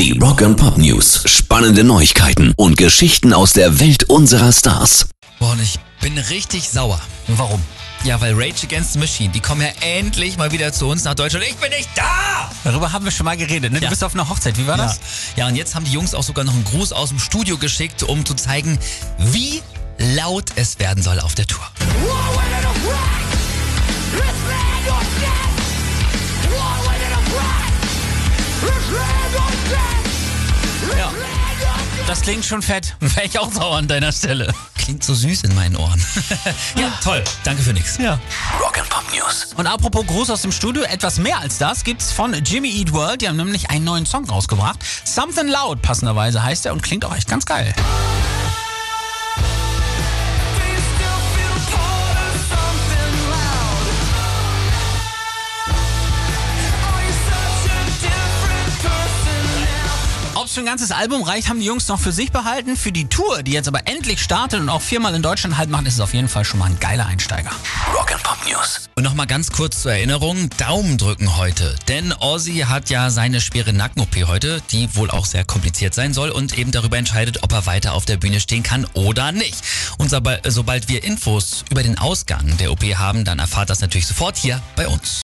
Die Rock and Pop News. Spannende Neuigkeiten und Geschichten aus der Welt unserer Stars. Boah, und ich bin richtig sauer. Warum? Ja, weil Rage Against the Machine, die kommen ja endlich mal wieder zu uns nach Deutschland. Ich bin nicht da! Darüber haben wir schon mal geredet. Ne? Du Ja. bist auf einer Hochzeit. Wie war Ja. das? ja, und jetzt haben die Jungs auch sogar noch einen Gruß aus dem Studio geschickt, um zu zeigen, wie laut es werden soll auf der Tour. Ja. Das klingt schon fett. Wäre ich auch sauer an deiner Stelle. Klingt so süß in meinen Ohren. ja, toll. Danke für nix. Ja. Rock and Pop News. Und apropos Gruß aus dem Studio, etwas mehr als das gibt's von Jimmy Eat World. Die haben nämlich einen neuen Song rausgebracht. Something Loud, passenderweise heißt er und klingt auch echt ganz geil. Es für ein ganzes Album reicht, haben die Jungs noch für sich behalten. Für die Tour, die jetzt aber endlich startet und auch viermal in Deutschland halt macht, ist es auf jeden Fall schon mal ein geiler Einsteiger. Rock and Pop News. Und nochmal ganz kurz zur Erinnerung, Daumen drücken heute. Denn Ozzy hat ja seine schwere Nacken-OP heute, die wohl auch sehr kompliziert sein soll und eben darüber entscheidet, ob er weiter auf der Bühne stehen kann oder nicht. Und sobald, sobald wir Infos über den Ausgang der OP haben, dann erfahrt das natürlich sofort hier bei uns.